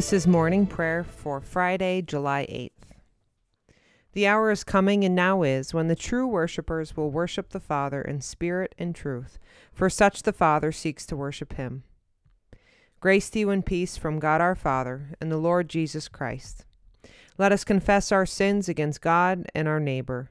This is morning prayer for Friday, July 8th. The hour is coming and now is when the true worshippers will worship the Father in spirit and truth, for such the Father seeks to worship him. Grace to you and peace from God our Father and the Lord Jesus Christ. Let us confess our sins against God and our neighbor.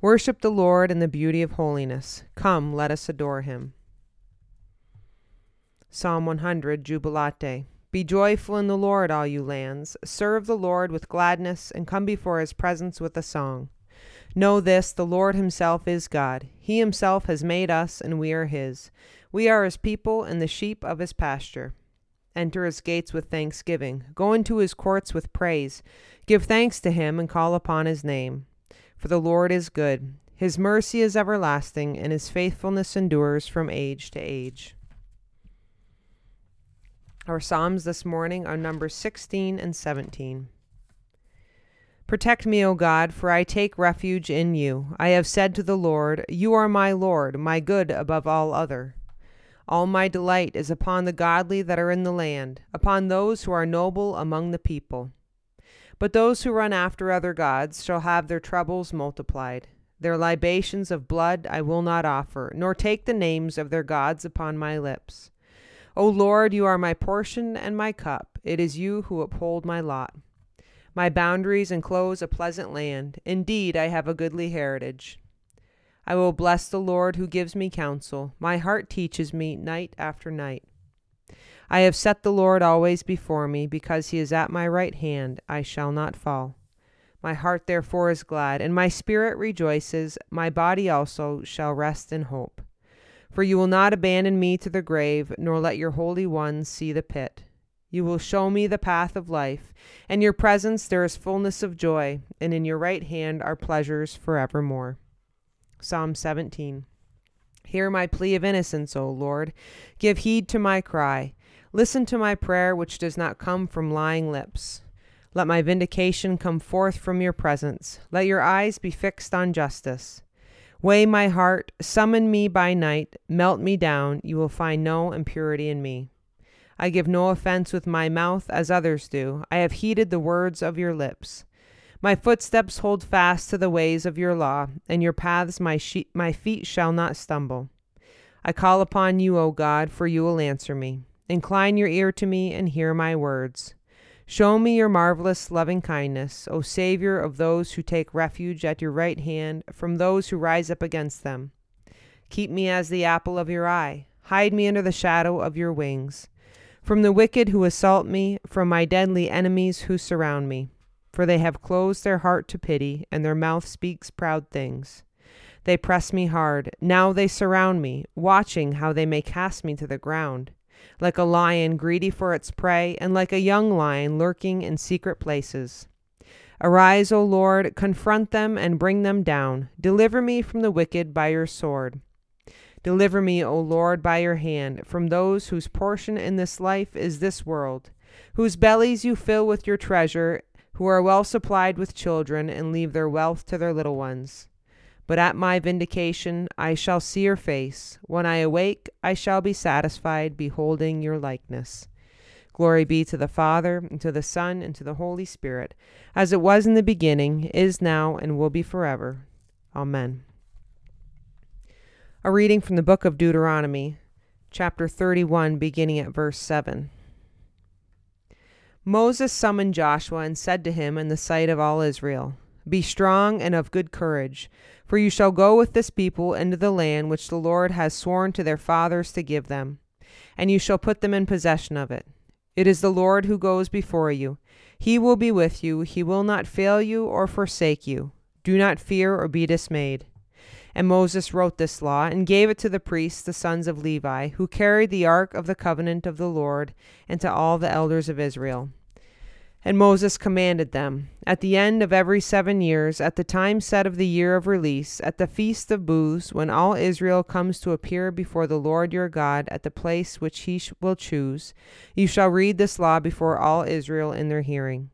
Worship the Lord in the beauty of holiness. Come, let us adore him. Psalm 100 Jubilate. Be joyful in the Lord, all you lands. Serve the Lord with gladness, and come before his presence with a song. Know this the Lord himself is God. He himself has made us, and we are his. We are his people and the sheep of his pasture. Enter his gates with thanksgiving. Go into his courts with praise. Give thanks to him and call upon his name. For the Lord is good, his mercy is everlasting, and his faithfulness endures from age to age. Our Psalms this morning are numbers 16 and 17. Protect me, O God, for I take refuge in you. I have said to the Lord, You are my Lord, my good above all other. All my delight is upon the godly that are in the land, upon those who are noble among the people. But those who run after other gods shall have their troubles multiplied. Their libations of blood I will not offer, nor take the names of their gods upon my lips. O Lord, you are my portion and my cup. It is you who uphold my lot. My boundaries enclose a pleasant land. Indeed, I have a goodly heritage. I will bless the Lord who gives me counsel. My heart teaches me night after night. I have set the Lord always before me, because he is at my right hand, I shall not fall. My heart therefore is glad, and my spirit rejoices, my body also shall rest in hope. For you will not abandon me to the grave, nor let your Holy One see the pit. You will show me the path of life. In your presence there is fullness of joy, and in your right hand are pleasures forevermore. Psalm 17. Hear my plea of innocence, O Lord. Give heed to my cry. Listen to my prayer, which does not come from lying lips. Let my vindication come forth from your presence. Let your eyes be fixed on justice. Weigh my heart, summon me by night, melt me down, you will find no impurity in me. I give no offense with my mouth as others do. I have heeded the words of your lips. My footsteps hold fast to the ways of your law, and your paths my, she- my feet shall not stumble. I call upon you, O God, for you will answer me. Incline your ear to me and hear my words. Show me your marvelous loving kindness, O Savior of those who take refuge at your right hand from those who rise up against them. Keep me as the apple of your eye. Hide me under the shadow of your wings. From the wicked who assault me, from my deadly enemies who surround me. For they have closed their heart to pity, and their mouth speaks proud things. They press me hard. Now they surround me, watching how they may cast me to the ground like a lion greedy for its prey, and like a young lion lurking in secret places. Arise, O Lord, confront them and bring them down. Deliver me from the wicked by your sword. Deliver me, O Lord, by your hand, from those whose portion in this life is this world, whose bellies you fill with your treasure, who are well supplied with children, and leave their wealth to their little ones. But at my vindication I shall see your face. When I awake, I shall be satisfied, beholding your likeness. Glory be to the Father, and to the Son, and to the Holy Spirit, as it was in the beginning, is now, and will be forever. Amen. A reading from the book of Deuteronomy, chapter 31, beginning at verse 7. Moses summoned Joshua and said to him in the sight of all Israel, Be strong and of good courage, for you shall go with this people into the land which the Lord has sworn to their fathers to give them, and you shall put them in possession of it. It is the Lord who goes before you. He will be with you, he will not fail you or forsake you. Do not fear or be dismayed. And Moses wrote this law and gave it to the priests, the sons of Levi, who carried the ark of the covenant of the Lord, and to all the elders of Israel. And Moses commanded them, At the end of every seven years, at the time set of the year of release, at the feast of booths, when all Israel comes to appear before the Lord your God at the place which he will choose, you shall read this law before all Israel in their hearing.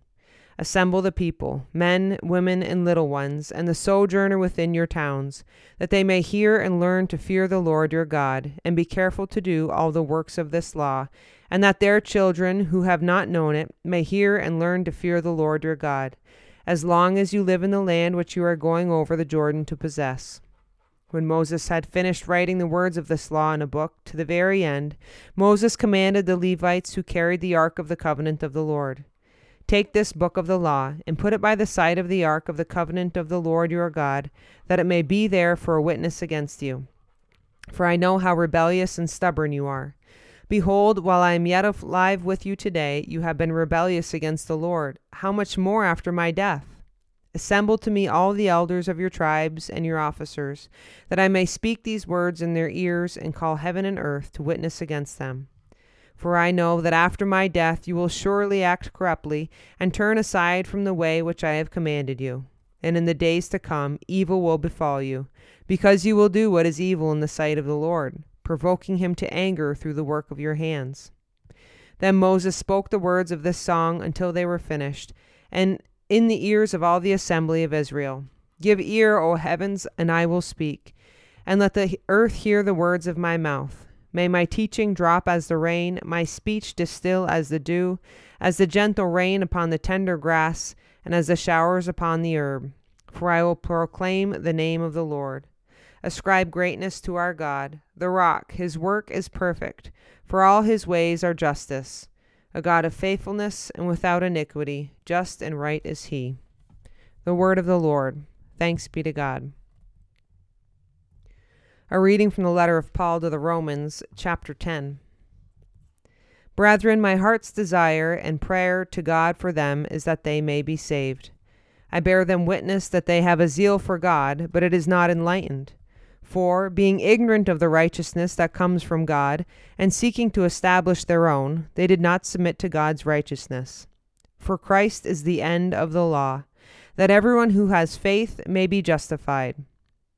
Assemble the people, men, women, and little ones, and the sojourner within your towns, that they may hear and learn to fear the Lord your God, and be careful to do all the works of this law, and that their children who have not known it may hear and learn to fear the Lord your God, as long as you live in the land which you are going over the Jordan to possess. When Moses had finished writing the words of this law in a book, to the very end, Moses commanded the Levites who carried the ark of the covenant of the Lord. Take this book of the law, and put it by the side of the ark of the covenant of the Lord your God, that it may be there for a witness against you. For I know how rebellious and stubborn you are. Behold, while I am yet alive with you today, you have been rebellious against the Lord. How much more after my death? Assemble to me all the elders of your tribes and your officers, that I may speak these words in their ears and call heaven and earth to witness against them. For I know that after my death you will surely act corruptly, and turn aside from the way which I have commanded you. And in the days to come evil will befall you, because you will do what is evil in the sight of the Lord, provoking him to anger through the work of your hands. Then Moses spoke the words of this song until they were finished, and in the ears of all the assembly of Israel. Give ear, O heavens, and I will speak, and let the earth hear the words of my mouth. May my teaching drop as the rain, my speech distill as the dew, as the gentle rain upon the tender grass, and as the showers upon the herb. For I will proclaim the name of the Lord. Ascribe greatness to our God, the rock. His work is perfect, for all his ways are justice. A God of faithfulness and without iniquity, just and right is he. The word of the Lord. Thanks be to God. A reading from the letter of Paul to the Romans, chapter 10. Brethren, my heart's desire and prayer to God for them is that they may be saved. I bear them witness that they have a zeal for God, but it is not enlightened. For, being ignorant of the righteousness that comes from God, and seeking to establish their own, they did not submit to God's righteousness. For Christ is the end of the law, that everyone who has faith may be justified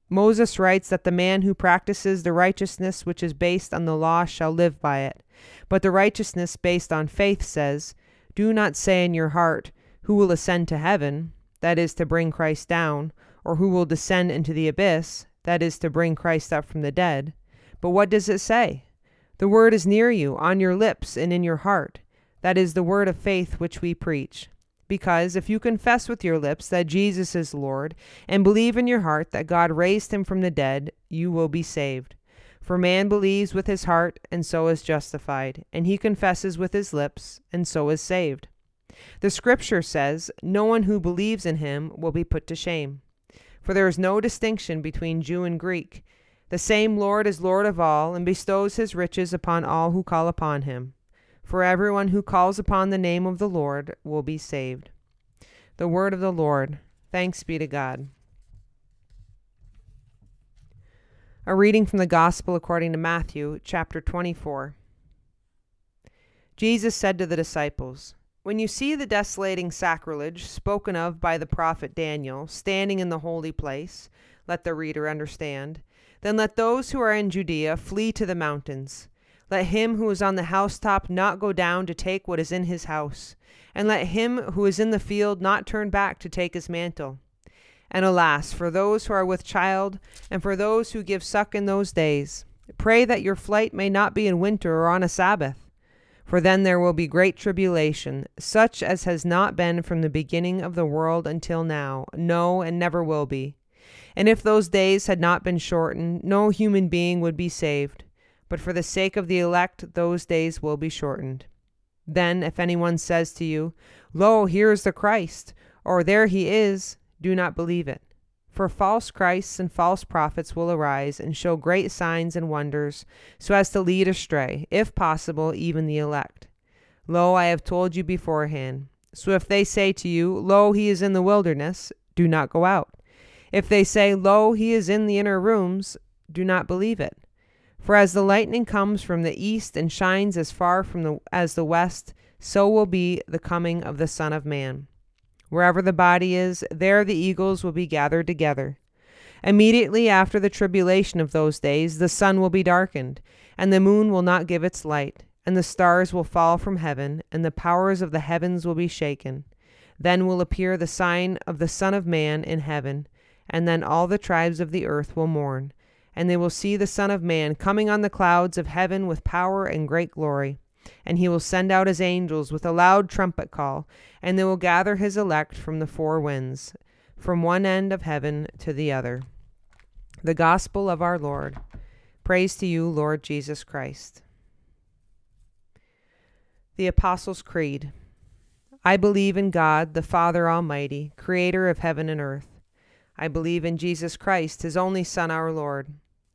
Moses writes that the man who practices the righteousness which is based on the law shall live by it. But the righteousness based on faith says, Do not say in your heart, Who will ascend to heaven? That is to bring Christ down, or who will descend into the abyss? That is to bring Christ up from the dead. But what does it say? The word is near you, on your lips and in your heart. That is the word of faith which we preach. Because if you confess with your lips that Jesus is Lord, and believe in your heart that God raised him from the dead, you will be saved. For man believes with his heart, and so is justified, and he confesses with his lips, and so is saved. The Scripture says, No one who believes in him will be put to shame. For there is no distinction between Jew and Greek. The same Lord is Lord of all, and bestows his riches upon all who call upon him for everyone who calls upon the name of the Lord will be saved. The word of the Lord. Thanks be to God. A reading from the Gospel according to Matthew, chapter 24. Jesus said to the disciples, When you see the desolating sacrilege spoken of by the prophet Daniel standing in the holy place, let the reader understand, then let those who are in Judea flee to the mountains. Let him who is on the housetop not go down to take what is in his house, and let him who is in the field not turn back to take his mantle. And alas, for those who are with child, and for those who give suck in those days, pray that your flight may not be in winter or on a Sabbath. For then there will be great tribulation, such as has not been from the beginning of the world until now, no, and never will be. And if those days had not been shortened, no human being would be saved but for the sake of the elect those days will be shortened. Then, if anyone says to you, Lo, here is the Christ, or there he is, do not believe it. For false Christs and false prophets will arise and show great signs and wonders, so as to lead astray, if possible, even the elect. Lo, I have told you beforehand. So if they say to you, Lo, he is in the wilderness, do not go out. If they say, Lo, he is in the inner rooms, do not believe it. For as the lightning comes from the east and shines as far from the, as the west, so will be the coming of the Son of Man. Wherever the body is, there the eagles will be gathered together. Immediately after the tribulation of those days, the sun will be darkened, and the moon will not give its light, and the stars will fall from heaven, and the powers of the heavens will be shaken. Then will appear the sign of the Son of Man in heaven, and then all the tribes of the earth will mourn, and they will see the Son of Man coming on the clouds of heaven with power and great glory. And he will send out his angels with a loud trumpet call, and they will gather his elect from the four winds, from one end of heaven to the other. The Gospel of our Lord. Praise to you, Lord Jesus Christ. The Apostles' Creed. I believe in God, the Father Almighty, creator of heaven and earth. I believe in Jesus Christ, his only Son, our Lord.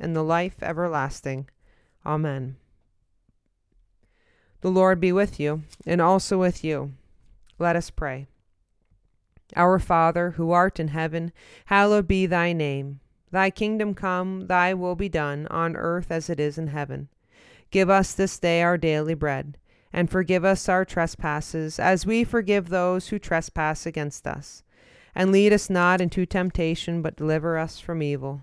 and the life everlasting. Amen. The Lord be with you, and also with you. Let us pray. Our Father, who art in heaven, hallowed be thy name. Thy kingdom come, thy will be done, on earth as it is in heaven. Give us this day our daily bread, and forgive us our trespasses, as we forgive those who trespass against us. And lead us not into temptation, but deliver us from evil.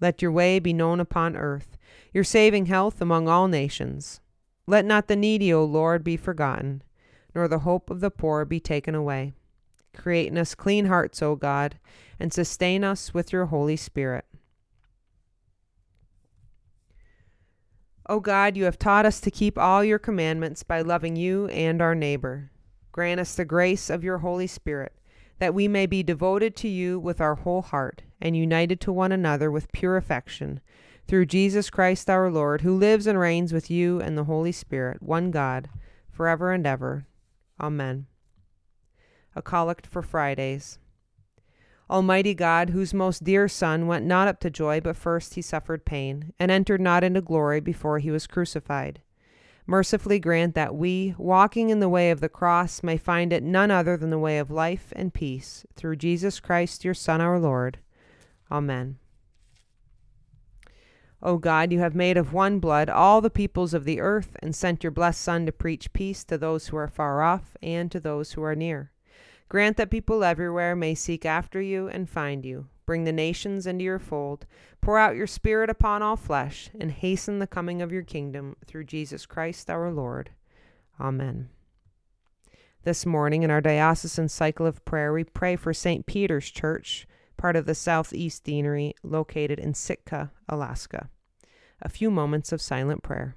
Let your way be known upon earth, your saving health among all nations. Let not the needy, O Lord, be forgotten nor the hope of the poor be taken away. Create in us clean hearts, O God, and sustain us with your Holy Spirit. O God, you have taught us to keep all your commandments by loving you and our neighbor. Grant us the grace of your Holy Spirit, that we may be devoted to you with our whole heart, and united to one another with pure affection, through Jesus Christ our Lord, who lives and reigns with you and the Holy Spirit, one God, forever and ever. Amen. A Collect for Fridays. Almighty God, whose most dear Son went not up to joy, but first he suffered pain, and entered not into glory before he was crucified, mercifully grant that we, walking in the way of the cross, may find it none other than the way of life and peace, through Jesus Christ, your Son, our Lord. Amen. O God, you have made of one blood all the peoples of the earth, and sent your blessed Son to preach peace to those who are far off and to those who are near. Grant that people everywhere may seek after you and find you. Bring the nations into your fold. Pour out your Spirit upon all flesh, and hasten the coming of your kingdom through Jesus Christ our Lord. Amen. This morning in our diocesan cycle of prayer, we pray for St. Peter's Church, part of the Southeast Deanery located in Sitka, Alaska a few moments of silent prayer.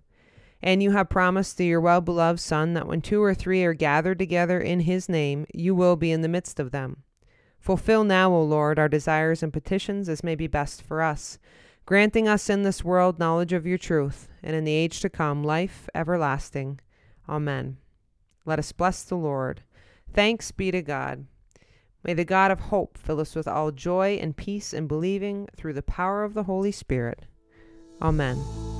And you have promised to your well beloved Son that when two or three are gathered together in his name, you will be in the midst of them. Fulfill now, O Lord, our desires and petitions as may be best for us, granting us in this world knowledge of your truth, and in the age to come life everlasting. Amen. Let us bless the Lord. Thanks be to God. May the God of hope fill us with all joy and peace in believing through the power of the Holy Spirit. Amen.